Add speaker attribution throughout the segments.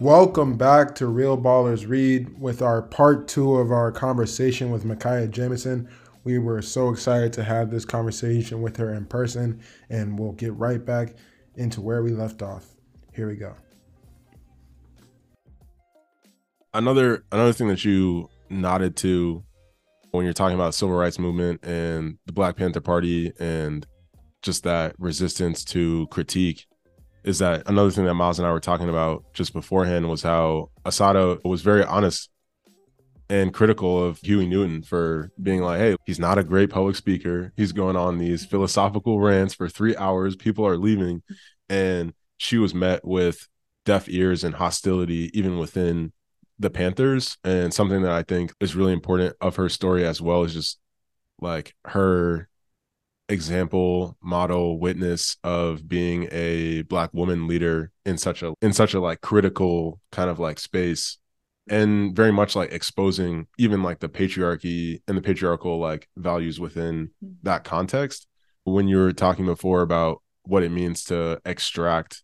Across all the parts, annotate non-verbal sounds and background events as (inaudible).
Speaker 1: Welcome back to Real Ballers Read with our part two of our conversation with Mechiya Jamison. We were so excited to have this conversation with her in person, and we'll get right back into where we left off. Here we go.
Speaker 2: Another another thing that you nodded to when you're talking about civil rights movement and the Black Panther Party and just that resistance to critique is that another thing that Miles and I were talking about just beforehand was how Assata was very honest and critical of Huey Newton for being like, hey, he's not a great public speaker. He's going on these philosophical rants for three hours. People are leaving. And she was met with deaf ears and hostility, even within the Panthers. And something that I think is really important of her story as well is just like her example model witness of being a black woman leader in such a in such a like critical kind of like space and very much like exposing even like the patriarchy and the patriarchal like values within mm-hmm. that context when you were talking before about what it means to extract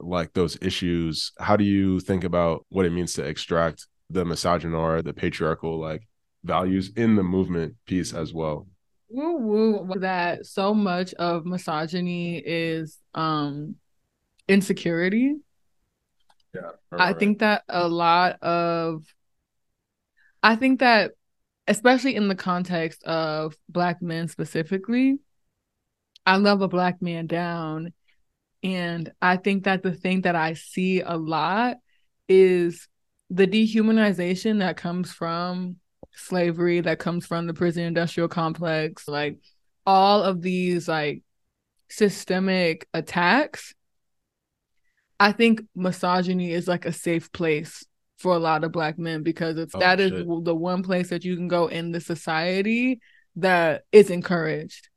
Speaker 2: like those issues how do you think about what it means to extract the misogynoir the patriarchal like values in the movement piece as well
Speaker 3: woo woo that so much of misogyny is um insecurity.
Speaker 2: Yeah.
Speaker 3: Right, I think that a lot of I think that especially in the context of black men specifically, I love a black man down. And I think that the thing that I see a lot is the dehumanization that comes from slavery that comes from the prison industrial complex, like all of these like systemic attacks. I think misogyny is like a safe place for a lot of black men because it's oh, that shit. is the one place that you can go in the society that is encouraged.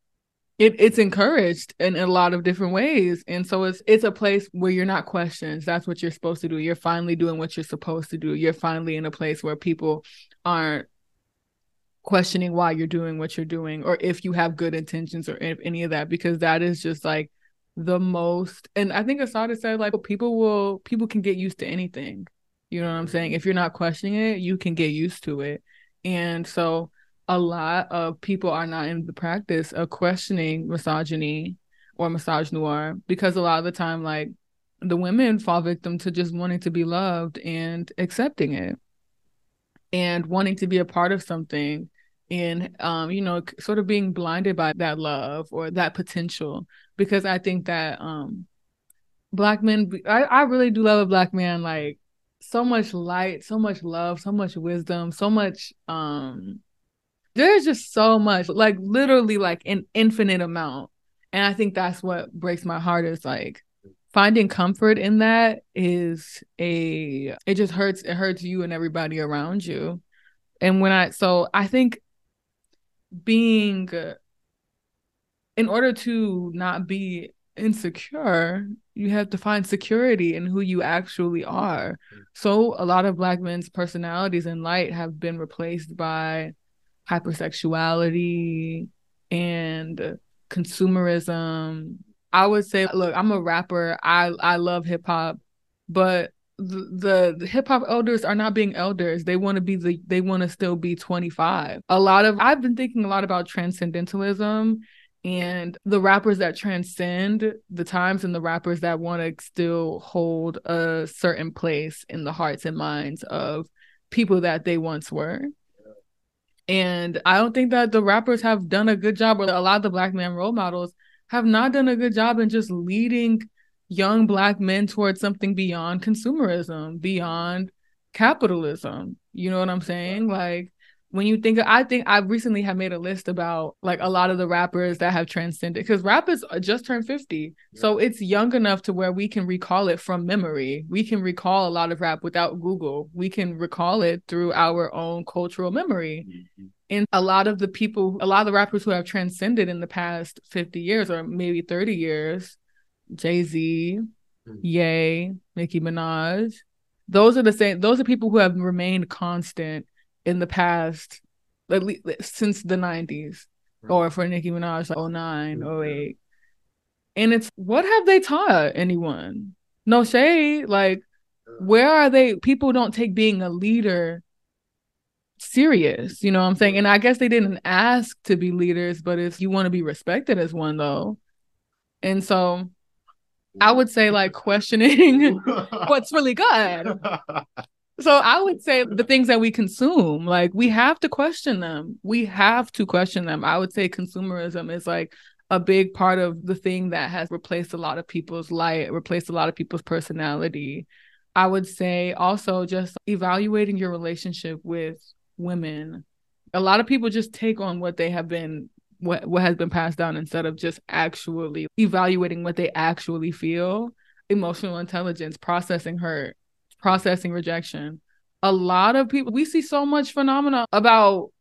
Speaker 3: It, it's encouraged in, in a lot of different ways. And so it's it's a place where you're not questioned. That's what you're supposed to do. You're finally doing what you're supposed to do. You're finally in a place where people aren't questioning why you're doing what you're doing or if you have good intentions or if any of that because that is just like the most and i think Assata said like people will people can get used to anything. You know what i'm saying? If you're not questioning it you can get used to it. And so a lot of people are not in the practice of questioning misogyny or misogynoir because a lot of the time like the women fall victim to just wanting to be loved and accepting it and wanting to be a part of something and um you know sort of being blinded by that love or that potential because i think that um black men i, I really do love a black man like so much light so much love so much wisdom so much um there's just so much like literally like an infinite amount. And i think that's what breaks my heart is like finding comfort in that is a it just hurts it hurts you and everybody around you. And when i so i think being in order to not be insecure you have to find security in who you actually are. Mm. So a lot of black men's personalities and light have been replaced by hypersexuality and consumerism i would say look i'm a rapper i i love hip hop but the, the, hip hop elders are not being elders. They want to be the they want to still be 25. A lot of I've been thinking a lot about transcendentalism and the rappers that transcend the times and the rappers that want to still hold a certain place in the hearts and minds of people that they once were. And I don't think that the rappers have done a good job, or a lot of the black man role models have not done a good job in just leading young black men towards something beyond consumerism, beyond capitalism. You know what I'm saying? Like when you think of, I think I recently have made a list about like a lot of the rappers that have transcended because rappers just turned 50. Yeah. So it's young enough to where we can recall it from memory. We can recall a lot of rap without Google. We can recall it through our own cultural memory. Mm-hmm. And a lot of the people, a lot of the rappers who have transcended in the past 50 years or maybe 30 years, Jay Z, mm-hmm. Ye, Nicki Minaj. Those are the same. Those are people who have remained constant in the past at least since the 90s or for Nicki Minaj like 09, 08. And it's what have they taught anyone? No shade. Like, where are they? People don't take being a leader serious. You know what I'm saying? And I guess they didn't ask to be leaders, but if you want to be respected as one, though. And so I would say, like, (laughs) questioning (laughs) what's really good. (laughs) So I would say the things that we consume, like we have to question them. We have to question them. I would say consumerism is like a big part of the thing that has replaced a lot of people's light, replaced a lot of people's personality. I would say also just evaluating your relationship with women. A lot of people just take on what they have been what what has been passed down instead of just actually evaluating what they actually feel. Emotional intelligence, processing hurt, processing rejection. A lot of people we see so much phenomena about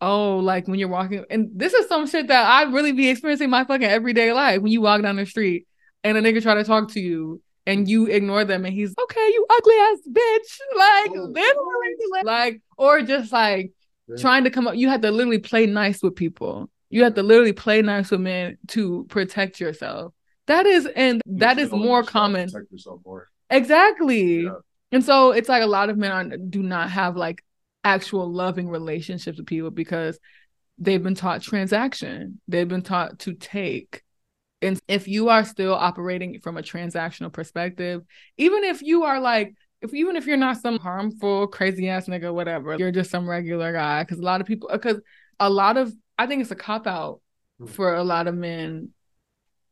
Speaker 3: oh, like when you're walking and this is some shit that I really be experiencing my fucking everyday life. When you walk down the street and a nigga try to talk to you and you ignore them and he's okay, you ugly ass bitch. Like oh, literally like or just like yeah. trying to come up. You have to literally play nice with people. You have to literally play nice with men to protect yourself. That is and that is more common. Protect yourself more. Exactly. Yeah. And so it's like a lot of men are, do not have like actual loving relationships with people because they've been taught transaction. They've been taught to take. And if you are still operating from a transactional perspective, even if you are like, if even if you're not some harmful, crazy ass nigga, whatever, you're just some regular guy. Cause a lot of people, because a lot of, I think it's a cop out hmm. for a lot of men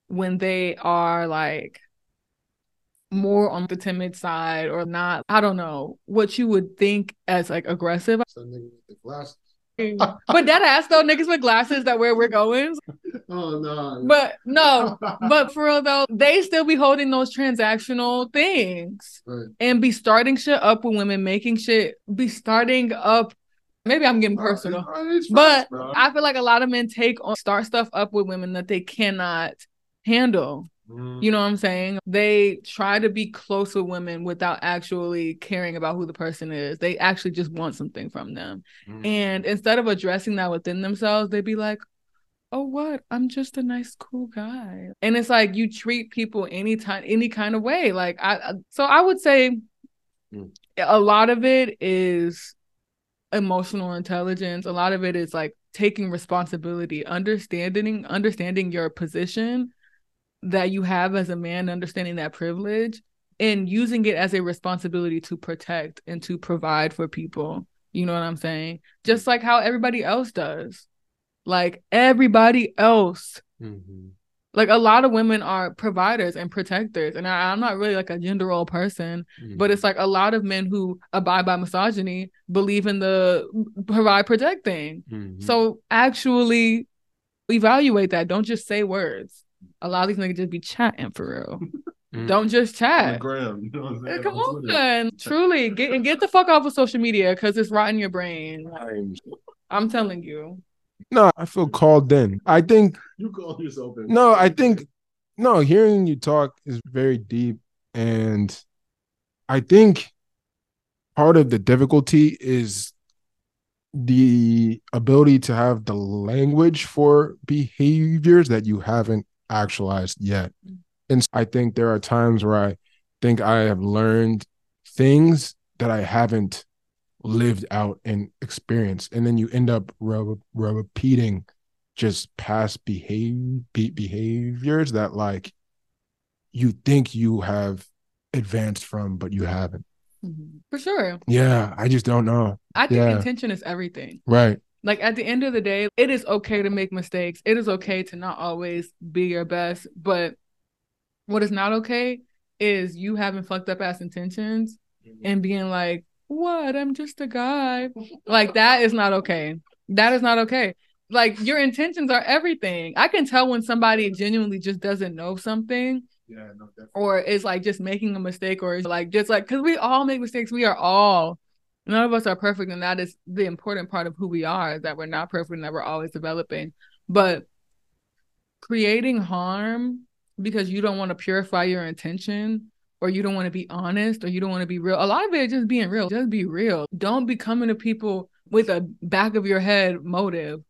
Speaker 3: when they are like, more on the timid side or not. I don't know what you would think as like aggressive. (laughs) but that ass though, niggas with glasses that where we're going. (laughs) Oh no. But no, (laughs) but for real though, they still be holding those transactional things right. and be starting shit up with women, making shit be starting up. Maybe I'm getting personal, but I feel like a lot of men take on start stuff up with women that they cannot handle. Mm. You know what I'm saying? They try to be close with women without actually caring about who the person is. They actually just want something from them. Mm. And instead of addressing that within themselves, they'd be like, oh what i'm just a nice cool guy and it's like you treat people any time any kind of way like i so i would say mm. a lot of it is emotional intelligence a lot of it is like taking responsibility understanding understanding your position that you have as a man, understanding that privilege and using it as a responsibility to protect and to provide for people. You know what I'm saying? Just like how everybody else does. Like everybody else. Mm-hmm. Like a lot of women are providers and protectors. And I, am not really like a gender role person, mm-hmm. but it's like a lot of men who abide by misogyny believe in the provide protect thing. Mm-hmm. So actually evaluate that. Don't just say words a lot of these niggas just be chatting for real. Mm. Don't just chat. Gram, you know Come on, truly get and get the fuck off of social media because it's rotting your brain. I'm telling you.
Speaker 1: No, I feel called in. I think you call yourself in. No, I think no. Hearing you talk is very deep, and I think part of the difficulty is the ability to have the language for behaviors that you haven't actualized yet. Mm. And I think there are times where I think I have learned things that I haven't lived out and experienced. And then you end up re- re- repeating just past behave, be- behaviors that like you think you have advanced from, but you haven't.
Speaker 3: Mm-hmm. For sure.
Speaker 1: Yeah. I just don't know.
Speaker 3: I think yeah. intention is everything.
Speaker 1: Right.
Speaker 3: Like at the end of the day, it is okay to make mistakes. It is okay to not always be your best. But what is not okay is you having fucked up ass intentions mm-hmm. and being like, what? I'm just a guy. like that is not okay. That is not okay. Like your intentions are everything. I can tell when somebody genuinely just doesn't know something. Yeah, no, or is like just making a mistake or is like just like because we all make mistakes. We are all none of us are perfect and that is the important part of who we are that we're not perfect and that we're always developing but creating harm because you don't want to purify your intention or you don't want to be honest or you don't want to be real a lot of it is just being real just be real don't be coming to people with a back of your head motive.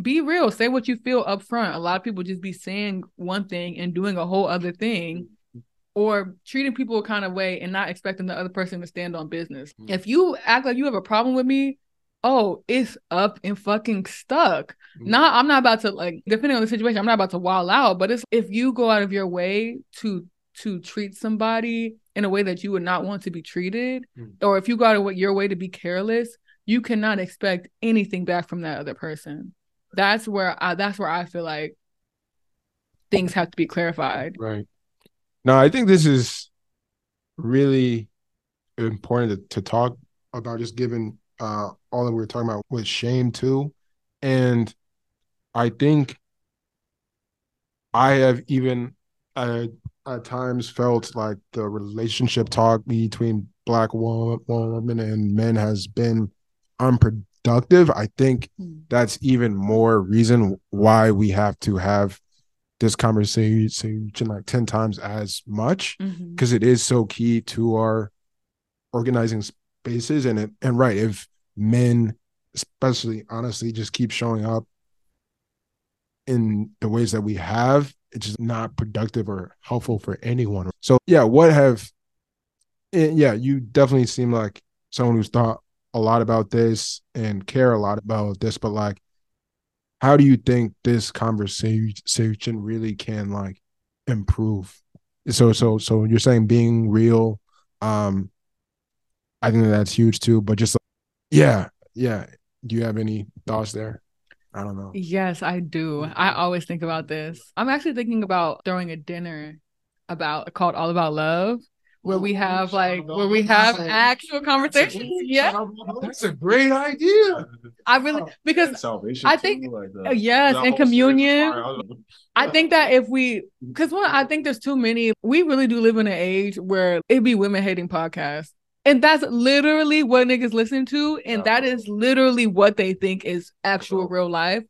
Speaker 3: Be real. Say what you feel up front. A lot of people just be saying one thing and doing a whole other thing or treating people a kind of way and not expecting the other person to stand on business.
Speaker 2: Mm.
Speaker 3: If you act like you have a problem with me, oh, it's up and fucking stuck.
Speaker 2: Mm.
Speaker 3: Not I'm not about to like depending on the situation, I'm not about to wall out, but it's if you go out of your way to to treat somebody in a way that you would not want to be treated,
Speaker 1: Mm.
Speaker 3: or if you go out of your way to be careless, you cannot expect anything back from that other person. That's where I that's where I feel like things have to be clarified.
Speaker 1: Right. No, I think this is really important to, to talk about, just given uh, all that we were talking about with shame too. And I think I have even uh, at times felt like the relationship talk between black wo- women and men has been unproductive. I think
Speaker 3: Mm.
Speaker 1: that's even more reason why we have to have this conversation like 10 times as much because it is so key to our organizing spaces. And it and right if men especially honestly just keep showing up in the ways that we have it's just not productive or helpful for anyone. So yeah what have eh, yeah you definitely seem like someone who's thought a lot about this and care a lot about this but like how do you think this conversation really can like improve? So so so you're saying being real um i think that's huge too but just yeah yeah. Do you have any thoughts there? I don't know.
Speaker 3: Yes, I do. I always think about this. I'm actually thinking about throwing a dinner about called All About Love, where we have like where we have actual conversations. Yeah,
Speaker 1: that's a great idea
Speaker 3: I really because
Speaker 2: salvation.
Speaker 3: I think-
Speaker 2: too, like the-
Speaker 3: uh, yes,
Speaker 2: the
Speaker 3: and communion. I think that if we, because one, I think there's too many. We really do live in an age where it'd be women hating podcasts, and that's literally what niggas listen to, and that is literally what they think is actual real life,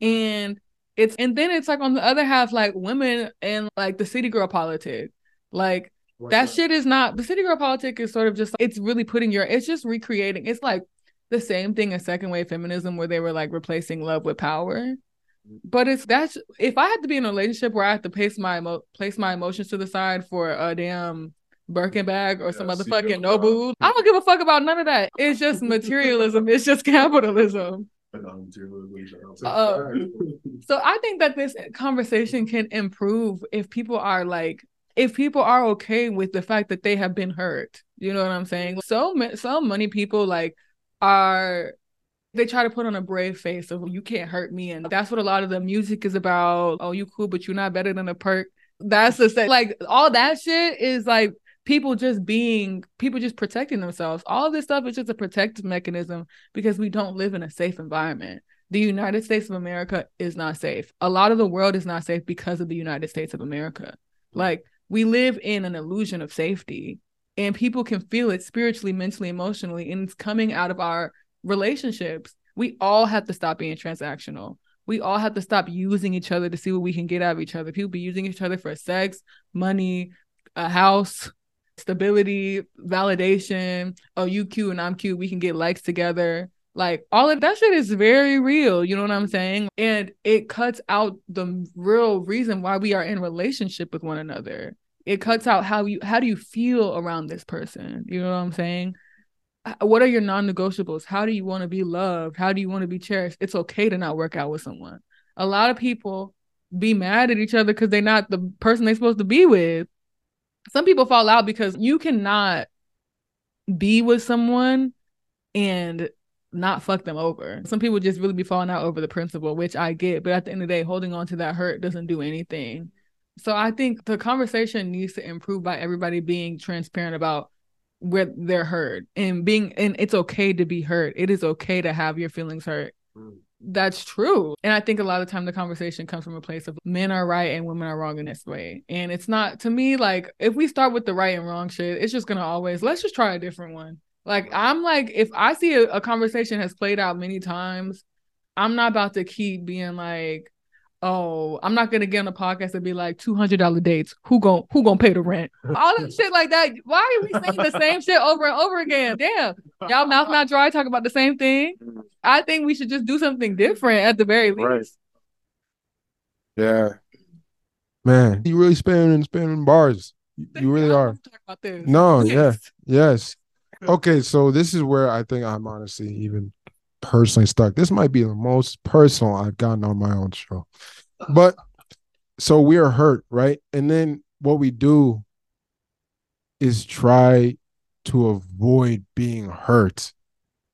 Speaker 3: and it's and then it's like on the other half, like women and like the city girl politic, like that shit is not the city girl politic is sort of just it's really putting your it's just recreating it's like the same thing as second wave feminism where they were like replacing love with power but it's that's if i had to be in a relationship where i have to place my emo- place my emotions to the side for a damn Birkin bag or some
Speaker 2: Yeah,
Speaker 3: motherfucking
Speaker 2: secret
Speaker 3: Nobu. I don't give a fuck about none of that. It's just materialism. It's just capitalism. Uh, So I think that this conversation can improve if people are like if people are okay with the fact that they have been hurt. You know what I'm saying? So so many people like are they try to put on a brave face of you can't hurt me and that's what a lot of the music is about. Oh, you cool but you're not better than a perk. That's the same. Like all that shit is like people just being people just protecting themselves. All this stuff is just a protective mechanism because we don't live in a safe environment the United States of America is not safe. A lot of the world is not safe because of the United States of America. Like we live in an illusion of safety and people can feel it spiritually, mentally, emotionally, and it's coming out of our relationships. We all have to stop being transactional. We all have to stop using each other to see what we can get out of each other. People be using each other for sex, money, a house, stability, validation. Oh, you cute and I'm cute. We can get likes together. Like all of that shit is very real. You know what I'm saying? And it cuts out the real reason why we are in relationship with one another. It cuts out how you how do you feel around this person? You know what I'm saying? What are your non-negotiables? How do you want to be loved? How do you want to be cherished? It's okay to not work out with someone. A lot of people be mad at each other because they're not the person they're supposed to be with. Some people fall out because you cannot be with someone and not fuck them over. Some people just really be falling out over the principle, which I get, but at the end of the day, holding on to that hurt doesn't do anything. So I think the conversation needs to improve by everybody being transparent about where they're hurt and being and it's okay to be hurt. It is okay to have your feelings hurt. That's true. And I think a lot of time the conversation comes from a place of men are right and women are wrong in this way. And it's not to me like if we start with the right and wrong shit, it's just gonna always let's just try a different one. Like I'm like, if I see a, a conversation has played out many times, I'm not about to keep being like, oh, I'm not gonna get on a podcast and be like two hundred dollar dates. Who gon' who gonna pay the rent? All that shit like that. Why are we saying the same shit over and over again? Damn, y'all mouth not dry, talking about the same thing. I think we should just do something different at the very least.
Speaker 1: Right. Yeah. Man, you really spamming spamming bars. You, you really are.
Speaker 3: wanna Talk about this.
Speaker 1: No, (laughs) yeah.
Speaker 3: Yes.
Speaker 1: Okay, so this is where I think I'm honestly even personally stuck. This might be the most personal I've gotten on my own show. But so we are hurt, right? And then what we do is try to avoid being hurt.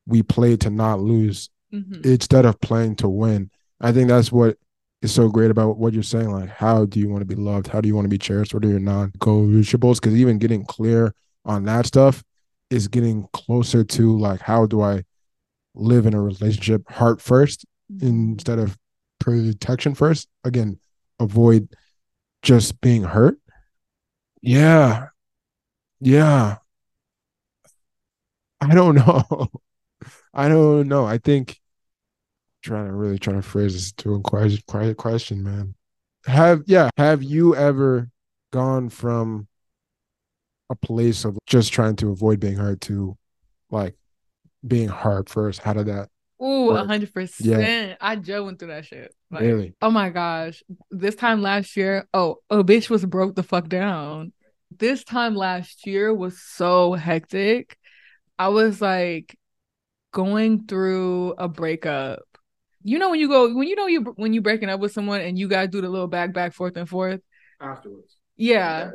Speaker 1: We play to not lose
Speaker 3: Mhm.
Speaker 1: instead of playing to win. I think that's what is so great about what you're saying. Like, how do you want to be loved? How do you want to be cherished? What are your non-negotiables? Because even getting clear on that stuff is getting closer to like, how do I live in a relationship heart first instead of protection first? Again, avoid just being hurt. Yeah. Yeah. I don't (laughs) know. I don't know. I think trying to really trying to phrase this to a question, quiet question, man. Have yeah, have you ever gone from a place of just trying to avoid being hurt to like being hard first? How did that
Speaker 3: Ooh, a hundred percent. Yeah. I just went through that shit. Like,
Speaker 1: really?
Speaker 3: Oh my gosh. This time last year, oh, a bitch was broke the fuck down. This time last year was so hectic. I was like going through a breakup. You know when you go when you know you when you breaking up with someone and you guys do the little back back forth and forth.
Speaker 1: Afterwards.
Speaker 3: Yeah.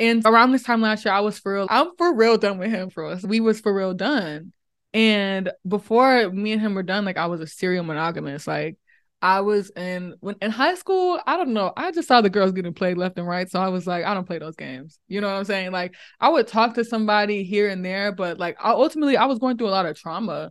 Speaker 3: And around this time last year, I was for real. I'm for real done with him for us. We was for real done. And before me and him were done, like I was a serial monogamous. Like I was in when in high school, I don't know. I just saw the girls getting played left and right. So I was like, I don't play those games. You know what I'm saying? Like I would talk to somebody here and there, but like I, ultimately I was going through a lot of trauma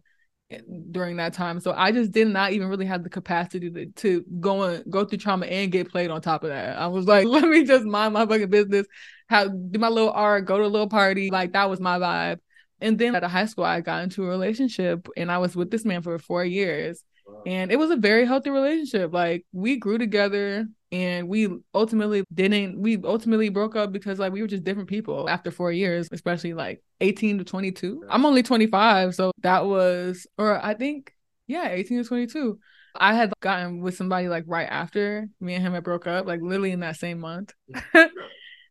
Speaker 3: during that time. So I just did not even really have the capacity to, to go and go through trauma and get played on top of that. I was like, (laughs) let me just mind my fucking business, have do my little art, go to a little party. Like that was my vibe. And then at a high school, I got into a relationship and I was with this man for four years. And it was a very healthy relationship. Like we grew together and we ultimately didn't we ultimately broke up because like we were just different people after four years, especially like 18 to 22. I'm only 25. So that was or I think, yeah, 18 to 22. I had gotten with somebody like right after me and him had broke up, like literally in that same month. (laughs) and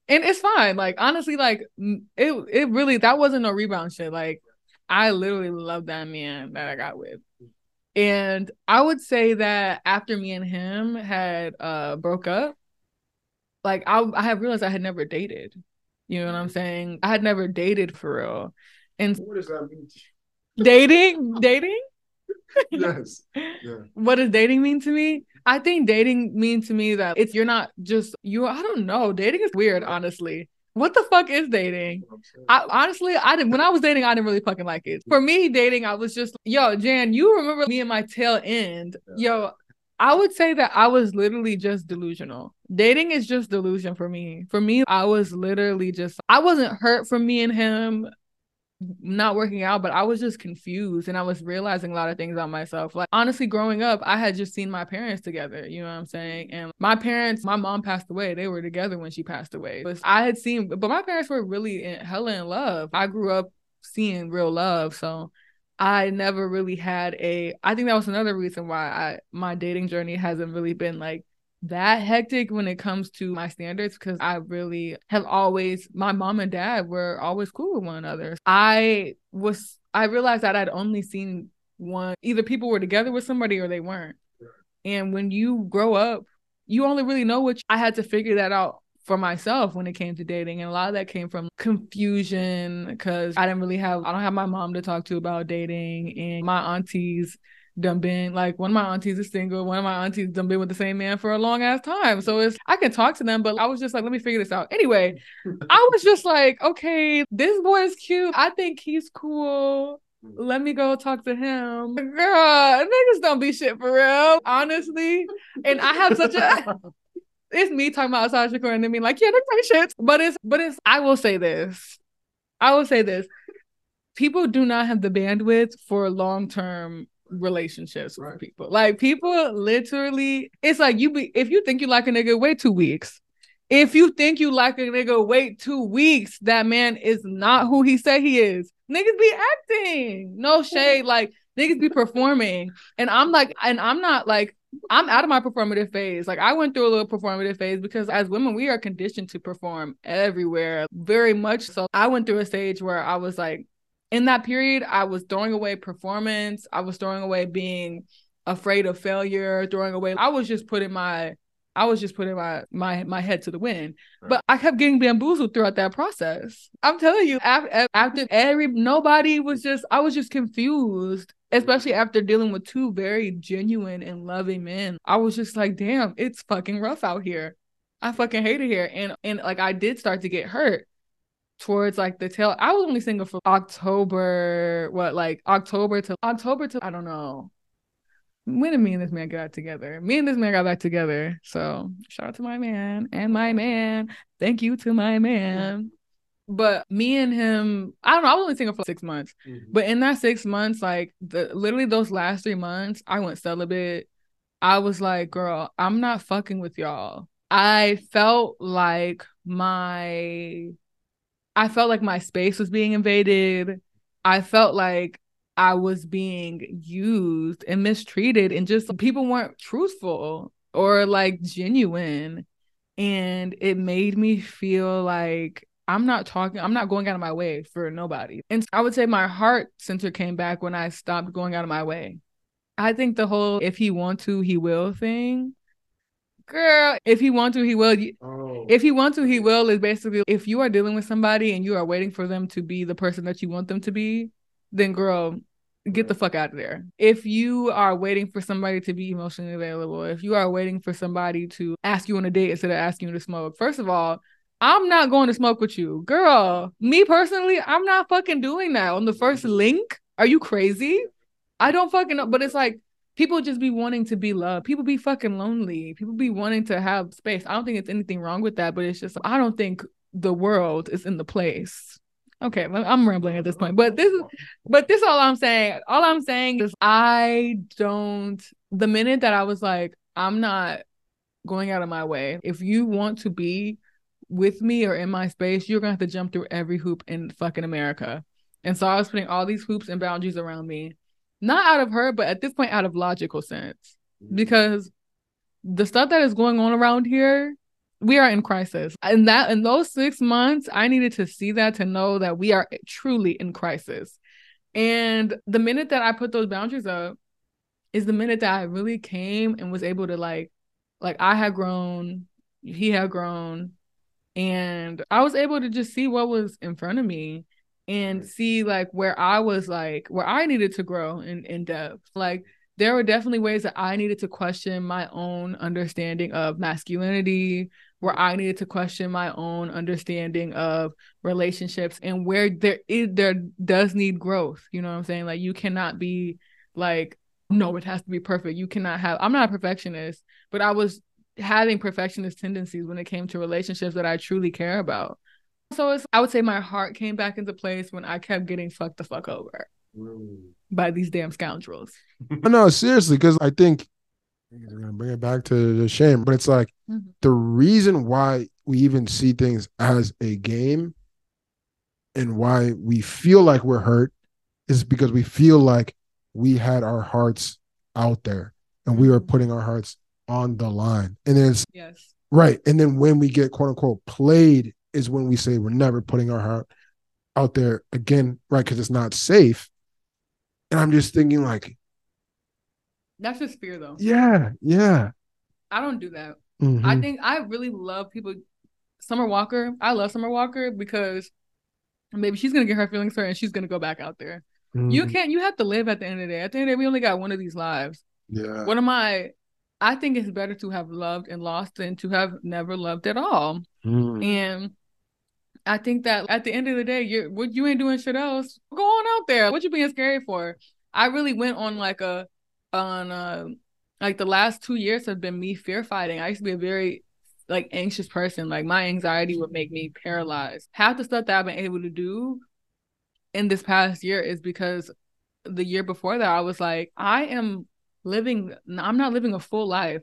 Speaker 3: it's fine. Like honestly, like it it really that wasn't no rebound shit. Like I literally love that man that I got with. And I would say that after me and him had uh broke up, like I I have realized I had never dated. You know what I'm saying? I had never dated for real. And
Speaker 1: What does that mean?
Speaker 3: dating, dating? (laughs)
Speaker 1: yes. Yeah.
Speaker 3: what does dating mean to me? I think dating means to me that it's you're not just you. I don't know. Dating is weird, honestly. What the fuck is dating? I honestly, I didn't. When I was dating, I didn't really fucking like it. For me, dating, I was just, yo, Jan, you remember me and my tail end? Yo, I would say that I was literally just delusional. Dating is just delusion for me. For me, I was literally just, I wasn't hurt from me and him not working out, but I was just confused and I was realizing a lot of things about myself. Like honestly, growing up, I had just seen my parents together, you know what I'm saying? And my parents, my mom passed away. They were together when she passed away. But I had seen, but my parents were really in, hella in love. I grew up seeing real love, so I never really had a. I think that was another reason why I my dating journey hasn't really been like that hectic when it comes to my standards because I really have always my mom and dad were always cool with one another. I was I realized that I'd only seen one either people were together with somebody or they weren't. And when you grow up, you only really know what I had to figure that out for myself when it came to dating. And a lot of that came from confusion because I didn't really have I don't have my mom to talk to about dating and my aunties done been like one of my aunties is single, one of my aunties done been with the same man for a long ass time. So it's I can talk to them, but I was just like, let me figure this out. Anyway, (laughs) I was just like, okay, this boy is cute. I think he's cool. Let me go talk to him. Girl, niggas don't be shit for real, honestly. And I have such a (laughs) it's me talking about Assata Shakur and then being like, yeah, that's my shit. But it's but it's I will say this. I will say this. People do not have the bandwidth for long term relationships right. with people. Like people literally, it's like you be if you think you like a nigga, wait two weeks. If you think you like a nigga, wait two weeks. That man is not who he said he is. Niggas be acting. No shade. Like niggas be performing. And I'm like, and I'm not like, I'm out of my performative phase. Like I went through a little performative phase because as women, we are conditioned to perform everywhere, very much so. I went through a stage where I was like, in that period, I was throwing away performance. I was throwing away being afraid of failure, throwing away. I was just putting my I was just putting my my my head to the wind. Right. But I kept getting bamboozled throughout that process. I'm telling you, after, after every nobody was just I was just confused, especially after dealing with two very genuine and loving men. I was just like, damn, it's fucking rough out here. I fucking hate it here. And and like I did start to get hurt towards like the tail. I was only single for October, what like October to October to I don't know when did me and this man got together? Me and this man got back together. So shout out to my man and my man. Thank you to my man. But me and him, I don't know, I was only single for six months. Mm-hmm. But in that six months, like the literally those last three months, I went celibate. I was like, girl, I'm not fucking with y'all. I felt like my I felt like my space was being invaded. I felt like I was being used and mistreated, and just people weren't truthful or like genuine. And it made me feel like I'm not talking, I'm not going out of my way for nobody. And I would say my heart center came back when I stopped going out of my way. I think the whole if he want to, he will thing. Girl, if he want to, he will. Oh. If he wants to, he will is basically if you are dealing with somebody and you are waiting for them to be the person that you want them to be, then girl, get the fuck out of there. If you are waiting for somebody to be emotionally available, if you are waiting for somebody to ask you on a date instead of asking you to smoke, first of all, I'm not going to smoke with you. Girl, me personally, I'm not fucking doing that on the first link. Are you crazy? I don't fucking know. But it's like people just be wanting to be loved. People be fucking lonely. People be wanting to have space. I don't think it's anything wrong with that, but it's just, I don't think the world is in the place okay i'm rambling at this point but this is but this is all i'm saying all i'm saying is i don't the minute that i was like i'm not going out of my way if you want to be with me or in my space you're gonna have to jump through every hoop in fucking america and so i was putting all these hoops and boundaries around me not out of her but at this point out of logical sense mm-hmm. because the stuff that is going on around here we are in crisis. And that in those six months, I needed to see that to know that we are truly in crisis. And the minute that I put those boundaries up is the minute that I really came and was able to like, like I had grown, he had grown, and I was able to just see what was in front of me and see like where I was like where I needed to grow in in depth. Like there were definitely ways that I needed to question my own understanding of masculinity, where I needed to question my own understanding of relationships and where there is there does need growth. You know what I'm saying? Like you cannot be like, no, it has to be perfect. You cannot have I'm not a perfectionist, but I was having perfectionist tendencies when it came to relationships that I truly care about. So it's I would say my heart came back into place when I kept getting fucked the fuck over by these damn scoundrels. (laughs)
Speaker 1: no, seriously, because I think we're gonna bring it back to the shame, but it's like mm-hmm. the reason why we even see things as a game and why we feel like we're hurt is because we feel like we had our hearts out there and we were mm-hmm. putting our hearts on the line. And then it's
Speaker 3: yes.
Speaker 1: right. And then when we get quote unquote played is when we say we're never putting our heart out there again, right? Because it's not safe. And I'm just thinking like
Speaker 3: that's just fear, though.
Speaker 1: Yeah, yeah.
Speaker 3: I don't do that. Mm-hmm. I think I really love people. Summer Walker, I love Summer Walker because maybe she's gonna get her feelings hurt and she's gonna go back out there. Mm-hmm. You can't. You have to live at the end of the day. At the end of the day, we only got one of these lives.
Speaker 1: Yeah.
Speaker 3: What am I? I think it's better to have loved and lost than to have never loved at all. Mm. And I think that at the end of the day, you're what you ain't doing shit else. Go on out there. What you being scared for? I really went on like a on uh like the last two years have been me fear fighting. I used to be a very like anxious person. Like my anxiety would make me paralyzed. Half the stuff that I've been able to do in this past year is because the year before that, I was like, I am living, I'm not living a full life.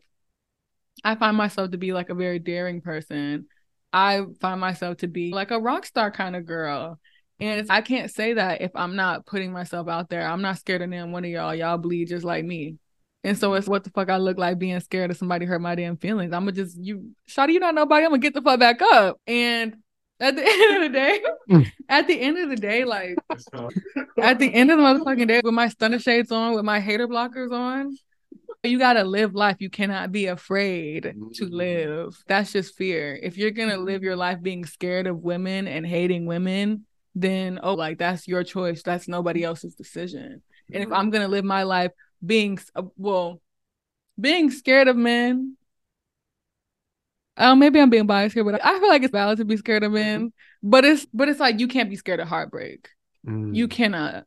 Speaker 3: I find myself to be like a very daring person. I find myself to be like a rock star kind of girl. And I can't say that if I'm not putting myself out there. I'm not scared of them one of y'all. Y'all bleed just like me. And so it's what the fuck I look like being scared of somebody hurt my damn feelings. I'm gonna just you shawty, you not nobody, I'm gonna get the fuck back up. And at the (laughs) end of the day, at the end of the day, like at the end of the motherfucking day, with my stunner shades on, with my hater blockers on, you gotta live life. You cannot be afraid to mm-hmm. live. That's just fear. If you're gonna live your life being scared of women and hating women, then oh, like that's your choice. That's nobody else's decision. And if I'm gonna live my life being uh, well, being scared of men um, maybe I'm being biased here, but I feel like it's valid to be scared of men. But it's but it's like you can't be scared of heartbreak. Mm. You cannot,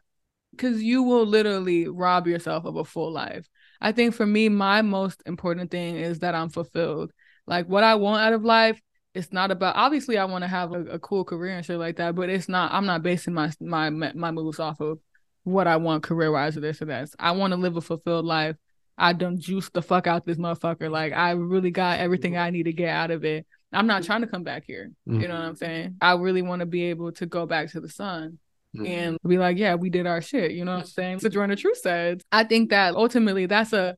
Speaker 3: because you will literally rob yourself of a full life. I think for me, my most important thing is that I'm fulfilled. Like what I want out of life, it's not about. Obviously, I want to have a, a cool career and shit like that, but it's not. I'm not basing my my my moves off of what I want career wise or this or that. I want to live a fulfilled life I done juice the fuck out this motherfucker. Like I really got everything I need to get out of it. I'm not trying to come back here. Mm-hmm. You know what I'm saying? I really want to be able to go back to the sun mm-hmm. and be like, yeah, we did our shit. You know what I'm saying? So Jordan True said, I think that ultimately that's a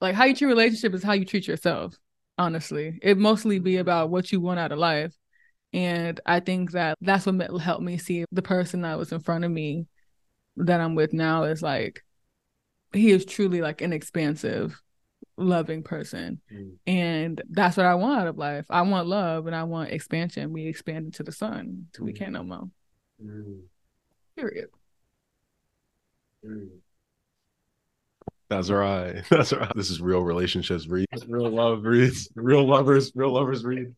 Speaker 3: like how you treat relationship is how you treat yourself. Honestly, it mostly be about what you want out of life. And I think that that's what helped me see the person that was in front of me that I'm with now is like he is truly like an expansive loving person mm. and that's what i want out of life i want love and i want expansion we expand into the sun till mm. we can't no more period.
Speaker 2: That's right. (laughs) That's right. This is real relationships read real love reads real lovers real lovers read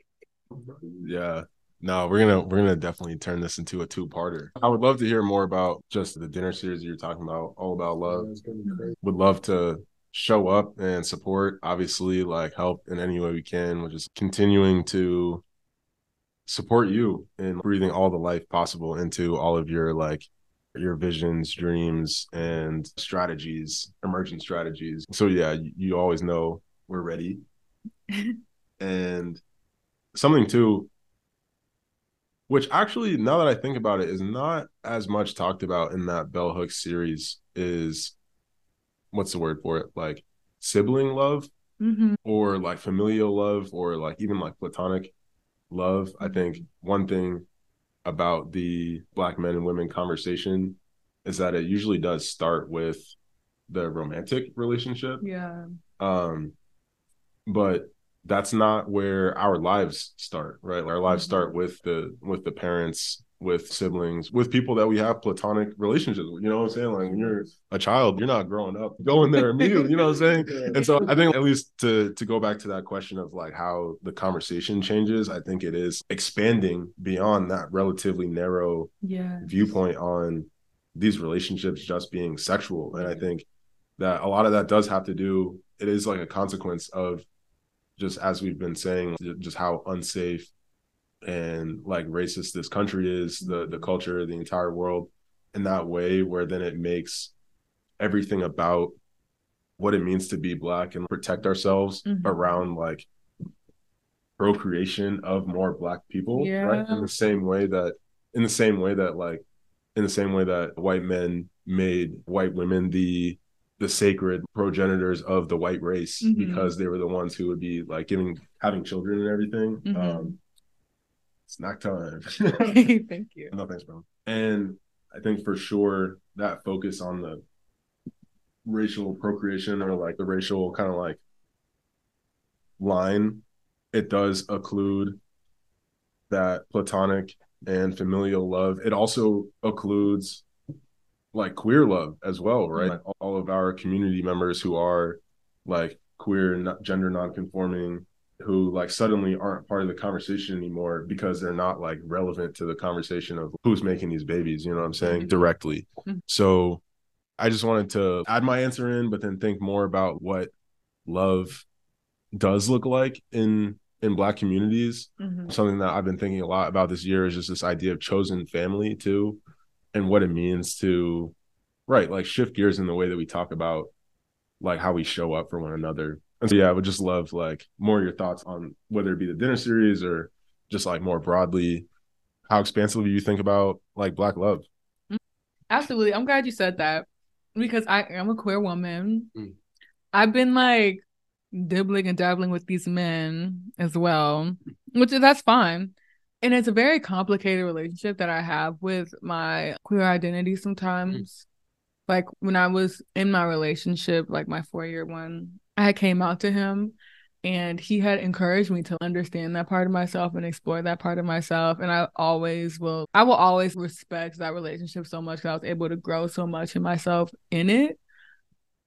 Speaker 2: yeah. No, we're gonna we're gonna definitely turn this into a two-parter. I would love to hear more about just the dinner series you're talking about, all about love. Would love to show up and support, obviously, like help in any way we can, which is continuing to support you in breathing all the life possible into all of your like your visions, dreams, and strategies, emergent strategies. So yeah, you, you always know we're ready. (laughs) and something too which actually now that i think about it is not as much talked about in that bell hooks series is what's the word for it like sibling love mm-hmm. or like familial love or like even like platonic love i think mm-hmm. one thing about the black men and women conversation is that it usually does start with the romantic relationship
Speaker 3: yeah
Speaker 2: um but that's not where our lives start right our lives mm-hmm. start with the with the parents with siblings with people that we have platonic relationships with you know what i'm saying? Like when you're a child you're not growing up going there immediately you know what i'm saying? And so i think at least to to go back to that question of like how the conversation changes i think it is expanding beyond that relatively narrow
Speaker 3: yeah.
Speaker 2: viewpoint on these relationships just being sexual. And i think that a lot of that does have to do it is like a consequence of just as we've been saying, just how unsafe and like racist this country is, the the culture, the entire world, in that way, where then it makes everything about what it means to be black and protect ourselves mm-hmm. around like procreation of more black people yeah. right in the same way that in the same way that like in the same way that white men made white women the the sacred progenitors of the white race mm-hmm. because they were the ones who would be like giving having children and everything. Mm-hmm. Um, snack time. (laughs) (laughs)
Speaker 3: Thank you.
Speaker 2: No thanks, bro. And I think for sure that focus on the racial procreation or like the racial kind of like line, it does occlude that platonic and familial love. It also occludes like queer love as well, right? Mm-hmm. Like all of our community members who are like queer, gender non-conforming, who like suddenly aren't part of the conversation anymore because they're not like relevant to the conversation of who's making these babies. You know what I'm saying? Mm-hmm. Directly. Mm-hmm. So I just wanted to add my answer in, but then think more about what love does look like in in black communities mm-hmm. something that i've been thinking a lot about this year is just this idea of chosen family too and what it means to right, like shift gears in the way that we talk about like how we show up for one another. And so yeah, I would just love like more of your thoughts on whether it be the dinner series or just like more broadly, how expansively you think about like black love.
Speaker 3: Absolutely. I'm glad you said that because I am a queer woman. Mm. I've been like dibbling and dabbling with these men as well, which that's fine. And it's a very complicated relationship that I have with my queer identity sometimes. Mm. Like when I was in my relationship, like my four year one, I came out to him and he had encouraged me to understand that part of myself and explore that part of myself. And i always will i will always respect that relationship so much because i was able to grow so much in myself in it.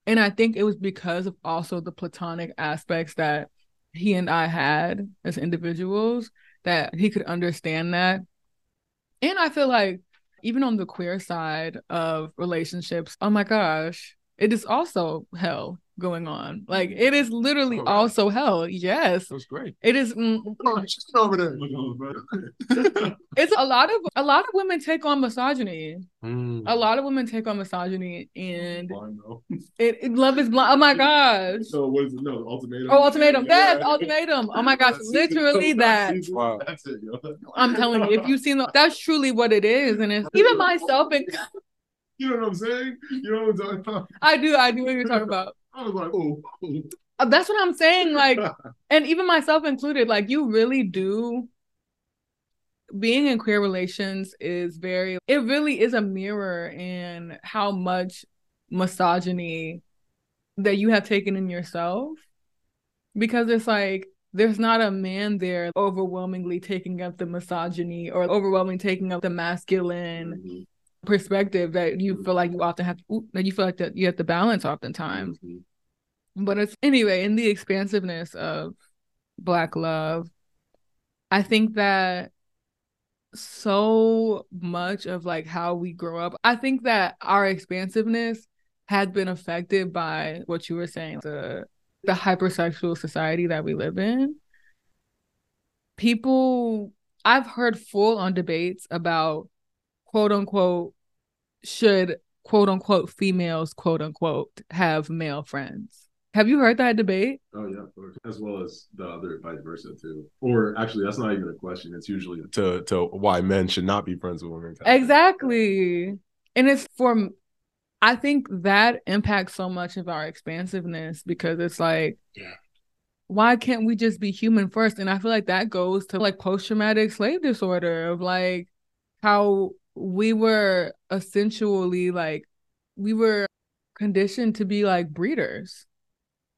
Speaker 3: And i think it was because of also the platonic aspects that he and i had as individuals that he could understand that. And i feel like even on the queer side of relationships oh my gosh it is also hell going on. Like it is literally oh, also hell. Yes,
Speaker 2: that's great.
Speaker 3: It is. Mm, oh, over there. (laughs) (laughs) it's a lot of a lot of women take on misogyny. Mm. A lot of women take on misogyny, and it, it, love is blind. Oh my gosh.
Speaker 2: So what is it? No, ultimatum.
Speaker 3: Oh, ultimatum. Yeah. Yes, ultimatum. Oh my gosh, (laughs) literally that. Wow. That's it, yo. I'm telling you, if you've seen the, that's truly what it is, and it's even myself and.
Speaker 2: You know what I'm saying? You know what I'm talking about?
Speaker 3: I do. I do what you're talking about.
Speaker 2: I was like, oh.
Speaker 3: That's what I'm saying. Like, (laughs) and even myself included, like, you really do. Being in queer relations is very, it really is a mirror in how much misogyny that you have taken in yourself. Because it's like, there's not a man there overwhelmingly taking up the misogyny or overwhelmingly taking up the masculine mm-hmm perspective that you feel like you often have to, that you feel like that you have to balance oftentimes. Mm-hmm. But it's anyway in the expansiveness of black love, I think that so much of like how we grow up, I think that our expansiveness has been affected by what you were saying, the the hypersexual society that we live in. People I've heard full on debates about quote unquote should quote unquote females quote unquote have male friends. Have you heard that debate?
Speaker 2: Oh yeah, of course. As well as the other vice versa too. Or actually, that's not even a question. It's usually to to why men should not be friends with women.
Speaker 3: Exactly, and it's for. I think that impacts so much of our expansiveness because it's like,
Speaker 2: yeah,
Speaker 3: why can't we just be human first? And I feel like that goes to like post traumatic slave disorder of like how we were essentially like we were conditioned to be like breeders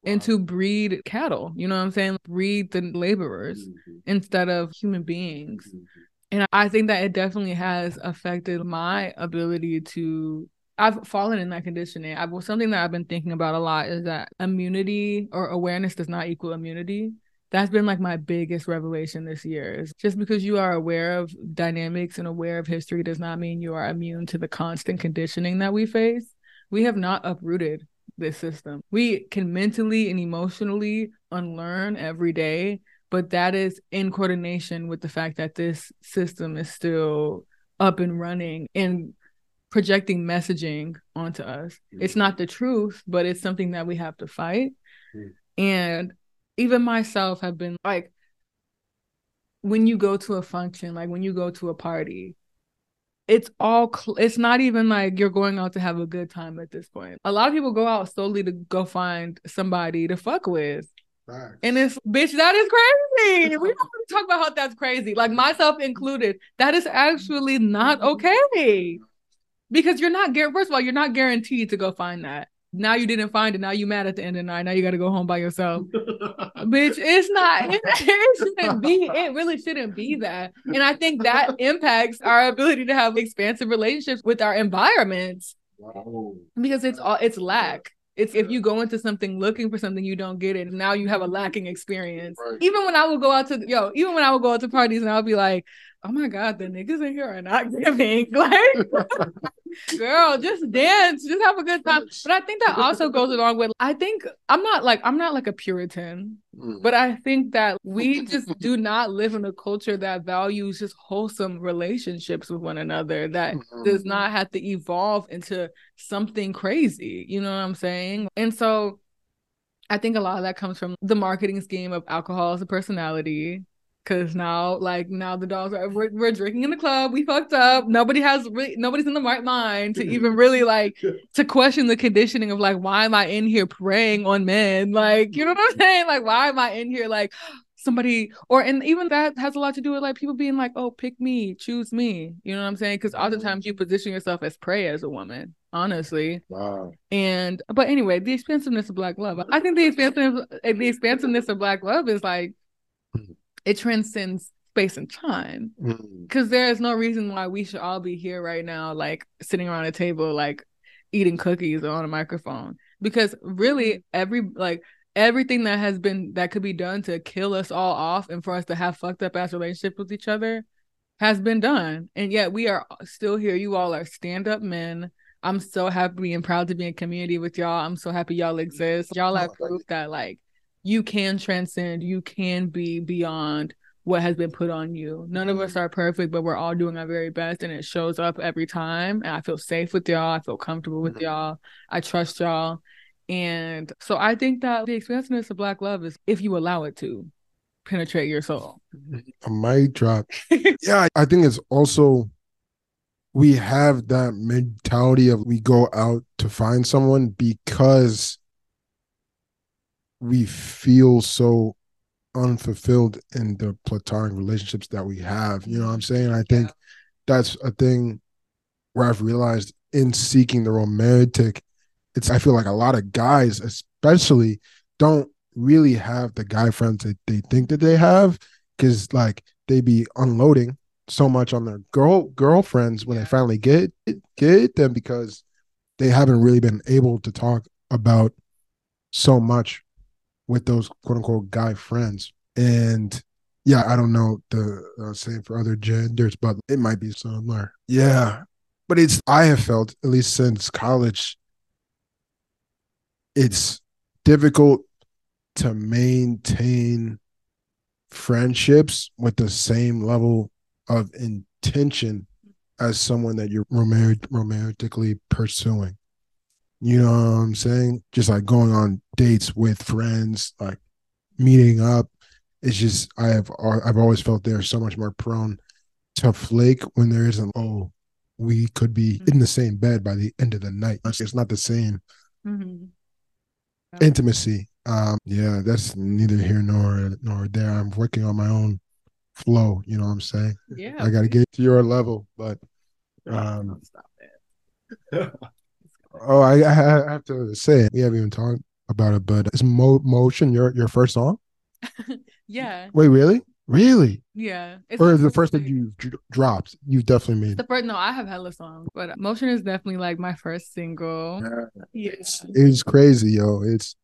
Speaker 3: wow. and to breed cattle you know what i'm saying breed the laborers mm-hmm. instead of human beings mm-hmm. and i think that it definitely has affected my ability to I've fallen in that conditioning. I was something that I've been thinking about a lot is that immunity or awareness does not equal immunity that's been like my biggest revelation this year is just because you are aware of dynamics and aware of history does not mean you are immune to the constant conditioning that we face. We have not uprooted this system. We can mentally and emotionally unlearn every day but that is in coordination with the fact that this system is still up and running and projecting messaging onto us. It's not the truth but it's something that we have to fight. Mm. and even myself have been like when you go to a function, like when you go to a party, it's all cl- it's not even like you're going out to have a good time at this point. A lot of people go out solely to go find somebody to fuck with. Facts. And it's bitch, that is crazy. we don't talk about how that's crazy. Like myself included, that is actually not okay. Because you're not first of all, you're not guaranteed to go find that now you didn't find it. Now you mad at the end of the night. Now you got to go home by yourself. (laughs) Bitch, it's not, it, it shouldn't be, it really shouldn't be that. And I think that (laughs) impacts our ability to have expansive relationships with our environments. Wow. Because it's all, it's lack. It's if you go into something looking for something you don't get it, now you have a lacking experience. Right. Even when I would go out to yo, even when I would go out to parties and I would be like, oh my god, the niggas in here are not (laughs) giving. Like, (laughs) girl, just dance, just have a good time. But I think that also goes along with. I think I'm not like I'm not like a Puritan,
Speaker 1: Mm.
Speaker 3: but I think that we just do not live in a culture that values just wholesome relationships with one another. That does not have to evolve into something crazy. You know what I'm saying? And so I think a lot of that comes from the marketing scheme of alcohol as a personality. Cause now, like now, the dogs are we're, we're drinking in the club. We fucked up. Nobody has really nobody's in the right mind to even really like to question the conditioning of like why am I in here preying on men? Like you know what I'm (laughs) saying? Like why am I in here like somebody or and even that has a lot to do with like people being like oh pick me choose me you know what I'm saying? Because oftentimes you position yourself as prey as a woman honestly.
Speaker 1: Wow.
Speaker 3: And but anyway, the expansiveness of black love. I think the expansive the expansiveness of black love is like it transcends space and time.
Speaker 1: Mm.
Speaker 3: Because there is no reason why we should all be here right now, like sitting around a table, like eating cookies or on a microphone. Because really, every like everything that has been that could be done to kill us all off and for us to have fucked up ass relationships with each other has been done. And yet we are still here. You all are stand up men. I'm so happy and proud to be in community with y'all. I'm so happy y'all exist. Y'all have proof that like you can transcend, you can be beyond what has been put on you. None of us mm-hmm. are perfect, but we're all doing our very best and it shows up every time. And I feel safe with y'all. I feel comfortable with mm-hmm. y'all. I trust y'all. And so I think that the expansiveness of black love is if you allow it to penetrate your soul.
Speaker 1: A mic drop. (laughs) yeah, I think it's also we have that mentality of we go out to find someone because we feel so unfulfilled in the platonic relationships that we have. You know what I'm saying? I think that's a thing where I've realized in seeking the romantic, it's I feel like a lot of guys, especially, don't really have the guy friends that they think that they have because like they be unloading so much on their girl girlfriends when they finally get get them because they haven't really been able to talk about so much with those quote unquote guy friends and yeah i don't know the uh, same for other genders but it might be similar yeah but it's i have felt at least since college it's difficult to maintain friendships with the same level of intention as someone that you're romantically pursuing. You know what I'm saying? Just like going on dates with friends, like meeting up. It's just I have I've always felt they're so much more prone to flake when there isn't. Oh, we could be in the same bed by the end of the night. It's not the same
Speaker 3: Mm-hmm.
Speaker 1: intimacy. Um, yeah, that's neither here nor nor there. I'm working on my own flow. You know what I'm saying?
Speaker 3: Yeah.
Speaker 1: I got to get to your level, but um,
Speaker 3: Stop it. (laughs)
Speaker 1: oh, I, I have to say we haven't even talked about it, but is Mo- Motion your your first song? (laughs)
Speaker 3: Yeah.
Speaker 1: Wait, really? Really?
Speaker 3: Yeah. It's
Speaker 1: Or is the
Speaker 3: first
Speaker 1: first
Speaker 3: thing.
Speaker 1: you dr- dropped? You definitely made.
Speaker 3: The first, no, I have hella songs, but Motion is definitely like my first single. Yeah.
Speaker 1: It's crazy, yo. It's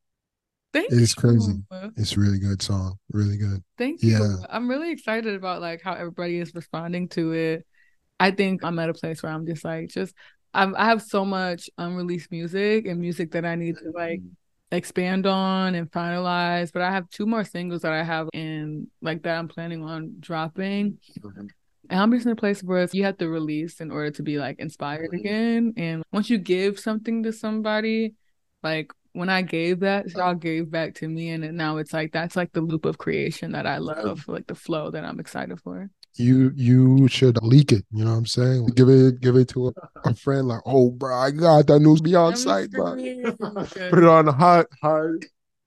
Speaker 3: Thank
Speaker 1: it's
Speaker 3: you.
Speaker 1: crazy. it's a really good song. Really good.
Speaker 3: Thank you.
Speaker 1: Yeah.
Speaker 3: I'm really excited about like how everybody is responding to it. I think I'm at a place where I'm just like, just I'm, I have so much unreleased music and music that I need to like mm-hmm. expand on and finalize. But I have two more singles that I have in like that I'm planning on dropping. Mm-hmm. And I'm just in a place where you have to release in order to be like inspired mm-hmm. again. And once you give something to somebody, like when I gave that, y'all gave back to me. And now it's like that's like the loop of creation that I love, like the flow that I'm excited for.
Speaker 1: You you should leak it. You know what I'm saying? Give it give it to a, a (laughs) friend. Like, oh, bro, I got that news.
Speaker 3: beyond
Speaker 1: sight, bro. (laughs) Put it on the hot hot.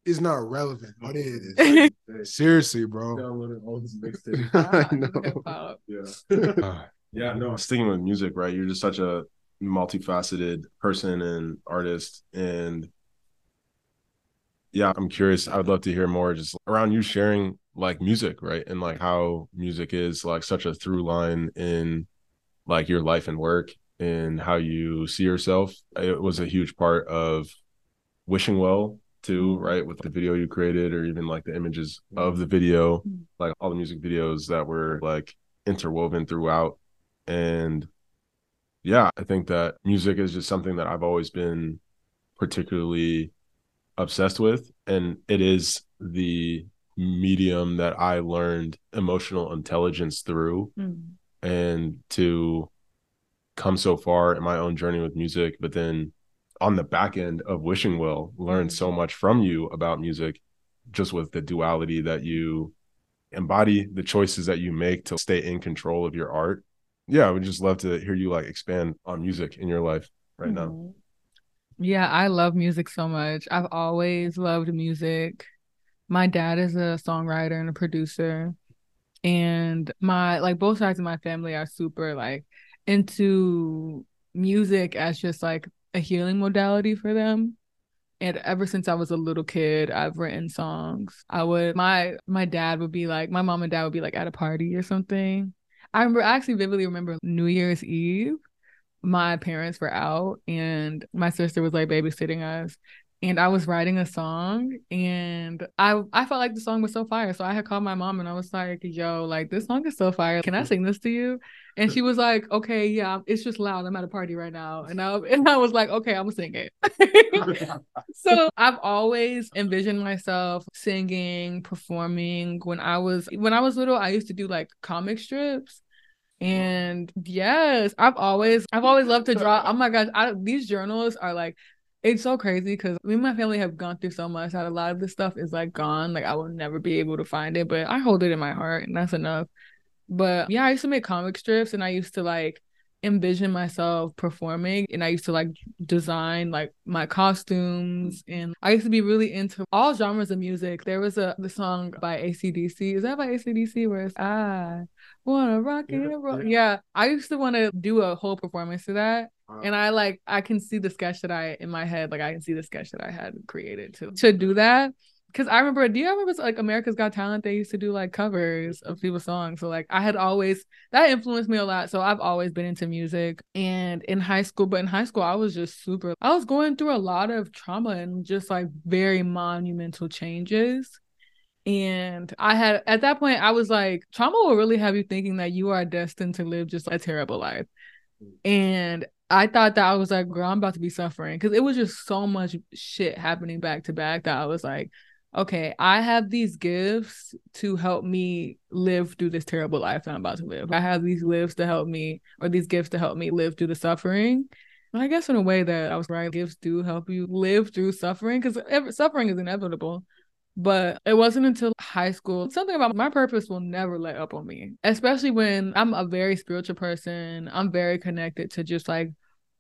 Speaker 1: It's not relevant, but it is. (laughs) Seriously, bro. I know.
Speaker 3: Hip-hop.
Speaker 2: Yeah. yeah, no, sticking with music, right? You're just such a multifaceted person and artist. And yeah, I'm curious. I would love to hear more just around you sharing like music, right? And like how music is like such a through line in like your life and work and how you see yourself. It was a huge part of wishing well too, mm-hmm. right? With the video you created or even like the images mm-hmm. of the video, mm-hmm. like all the music videos that were like interwoven throughout. And yeah, I think that music is just something that I've always been particularly obsessed with. And it is the medium that I learned emotional intelligence through. Mm. And to come so far in my own journey with music, but then on the back end of Wishing Well, learn so mm. much from you about music, just with the duality that you embody, the choices that you make to stay in control of your art. Yeah, I would just love to hear you like expand on music in your life right mm-hmm. now.
Speaker 3: Yeah, I love music so much. I've always loved music. My dad is a songwriter and a producer. And my like both sides of my family are super like into music as just like a healing modality for them. And ever since I was a little kid, I've written songs. I would my my dad would be like my mom and dad would be like at a party or something. I remember I actually vividly remember New Year's Eve my parents were out and my sister was like babysitting us and I was writing a song and I I felt like the song was so fire. So I had called my mom and I was like, yo, like this song is so fire. Can I mm. sing this to you? And she was like, okay, yeah, it's just loud. I'm at a party right now. And I (laughs) and I was like, okay, I'm gonna sing it. (laughs) so I've always envisioned myself singing, performing. When I was when I was little, I used to do like comic strips. And yes, I've always I've always loved to draw. Oh my gosh, I, these journals are like it's so crazy because me and my family have gone through so much that a lot of this stuff is like gone. Like I will never be able to find it, but I hold it in my heart and that's enough. But yeah, I used to make comic strips and I used to like envision myself performing and I used to like design like my costumes and I used to be really into all genres of music. There was a the song by AC/DC. Is that by AC/DC where it's I wanna rock yeah, and roll? Yeah. yeah. I used to want to do a whole performance to that. And I like I can see the sketch that I in my head, like I can see the sketch that I had created to to do that because I remember, do you remember like America's Got Talent? They used to do like covers of people's songs. So like I had always that influenced me a lot. So I've always been into music. And in high school, but in high school, I was just super. I was going through a lot of trauma and just like very monumental changes. And I had at that point, I was like, trauma will really have you thinking that you are destined to live just a terrible life. And I thought that I was like, girl, I'm about to be suffering because it was just so much shit happening back to back that I was like, okay, I have these gifts to help me live through this terrible life that I'm about to live. I have these gifts to help me, or these gifts to help me live through the suffering. And I guess in a way that I was right, gifts do help you live through suffering because suffering is inevitable. But it wasn't until high school, something about my purpose will never let up on me, especially when I'm a very spiritual person. I'm very connected to just like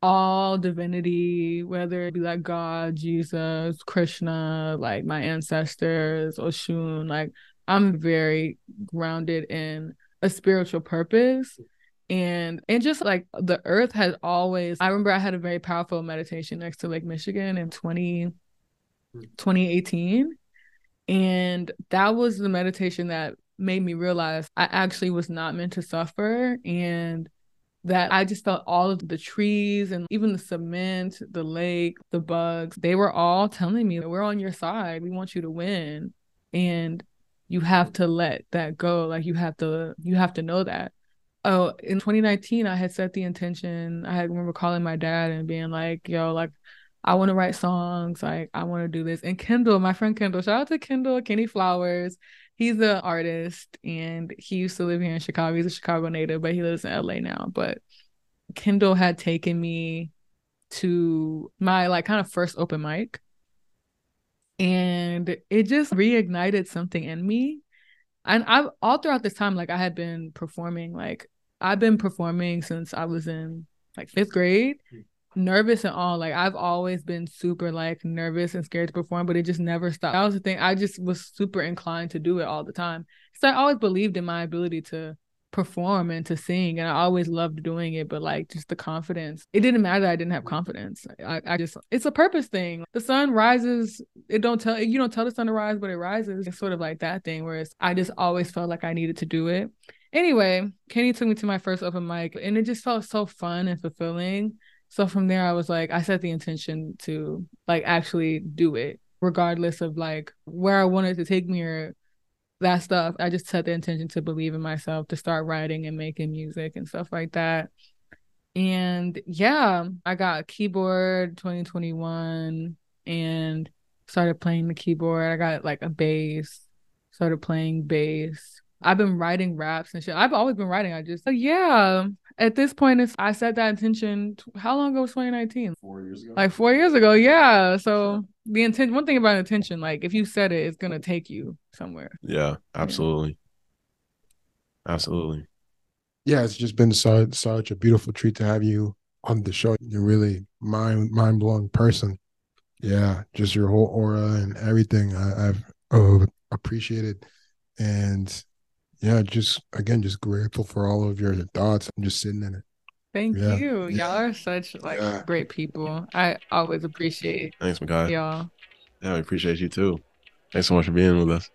Speaker 3: all divinity, whether it be like God, Jesus, Krishna, like my ancestors, Oshun, like I'm very grounded in a spiritual purpose. And and just like the earth has always I remember I had a very powerful meditation next to Lake Michigan in 20 hmm. 2018. And that was the meditation that made me realize I actually was not meant to suffer and that I just felt all of the trees and even the cement, the lake, the bugs, they were all telling me we're on your side. We want you to win. And you have to let that go. Like you have to you have to know that. Oh, in 2019 I had set the intention. I had remember calling my dad and being like, yo, like I want to write songs, like I want to do this. And Kendall, my friend Kendall, shout out to Kendall, Kenny Flowers he's an artist and he used to live here in Chicago. He's a Chicago native, but he lives in LA now. But Kendall had taken me to my like kind of first open mic. And it just reignited something in me. And I've all throughout this time, like I had been performing, like I've been performing since I was in like fifth grade hmm. Nervous and all. Like I've always been super like nervous and scared to perform, but it just never stopped. That was the thing. I just was super inclined to do it all the time. So I always believed in my ability to perform and to sing and I always loved doing it but like just the confidence it didn't matter that I didn't have confidence I, I just it's a purpose thing the sun rises it don't tell you don't tell the sun to rise but it rises it's sort of like that thing whereas I just always felt like I needed to do it anyway Kenny took me to my first open mic and it just felt so fun and fulfilling so from there, I was like, I set the intention to like actually do it, regardless of like where I wanted to take me or that stuff. I just set the intention to believe in myself, to start writing and making music and stuff like that. And yeah, I got a keyboard 2021 and started playing the keyboard. I got like a bass, started playing bass. I've been writing raps and shit. I've always been writing. I just, like, yeah, at this point, it's, I set that intention. How long ago was 2019?
Speaker 2: Four years ago.
Speaker 3: Like four years ago. Yeah. So the intent, one thing about intention, like if you set it, it's going to take you somewhere.
Speaker 2: Yeah, absolutely. Absolutely.
Speaker 1: Yeah, it's just been such such a beautiful treat to have you on the show. You're really mind mind blowing person. Yeah, just your whole aura and everything I, I've uh, appreciated, and yeah, just again, just grateful for all of your thoughts. I'm just sitting in it.
Speaker 3: Thank
Speaker 1: Yeah.
Speaker 3: you.
Speaker 1: Yeah.
Speaker 3: Y'all are such like
Speaker 1: Yeah.
Speaker 3: great people. I always appreciate
Speaker 2: Thanks, Makai.
Speaker 3: y'all.
Speaker 2: Yeah, we appreciate you too. Thanks so much for being with us.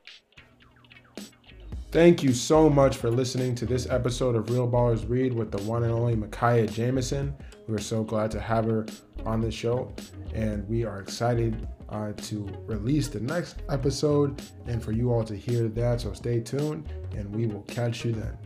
Speaker 1: Thank you so much for listening to this episode of Real Ballers Read with the one and only Mechiya Jamison. We're so glad to have her on the show, and we are excited uh, to release the next episode and for you all to hear that. So stay tuned, and we will catch you then.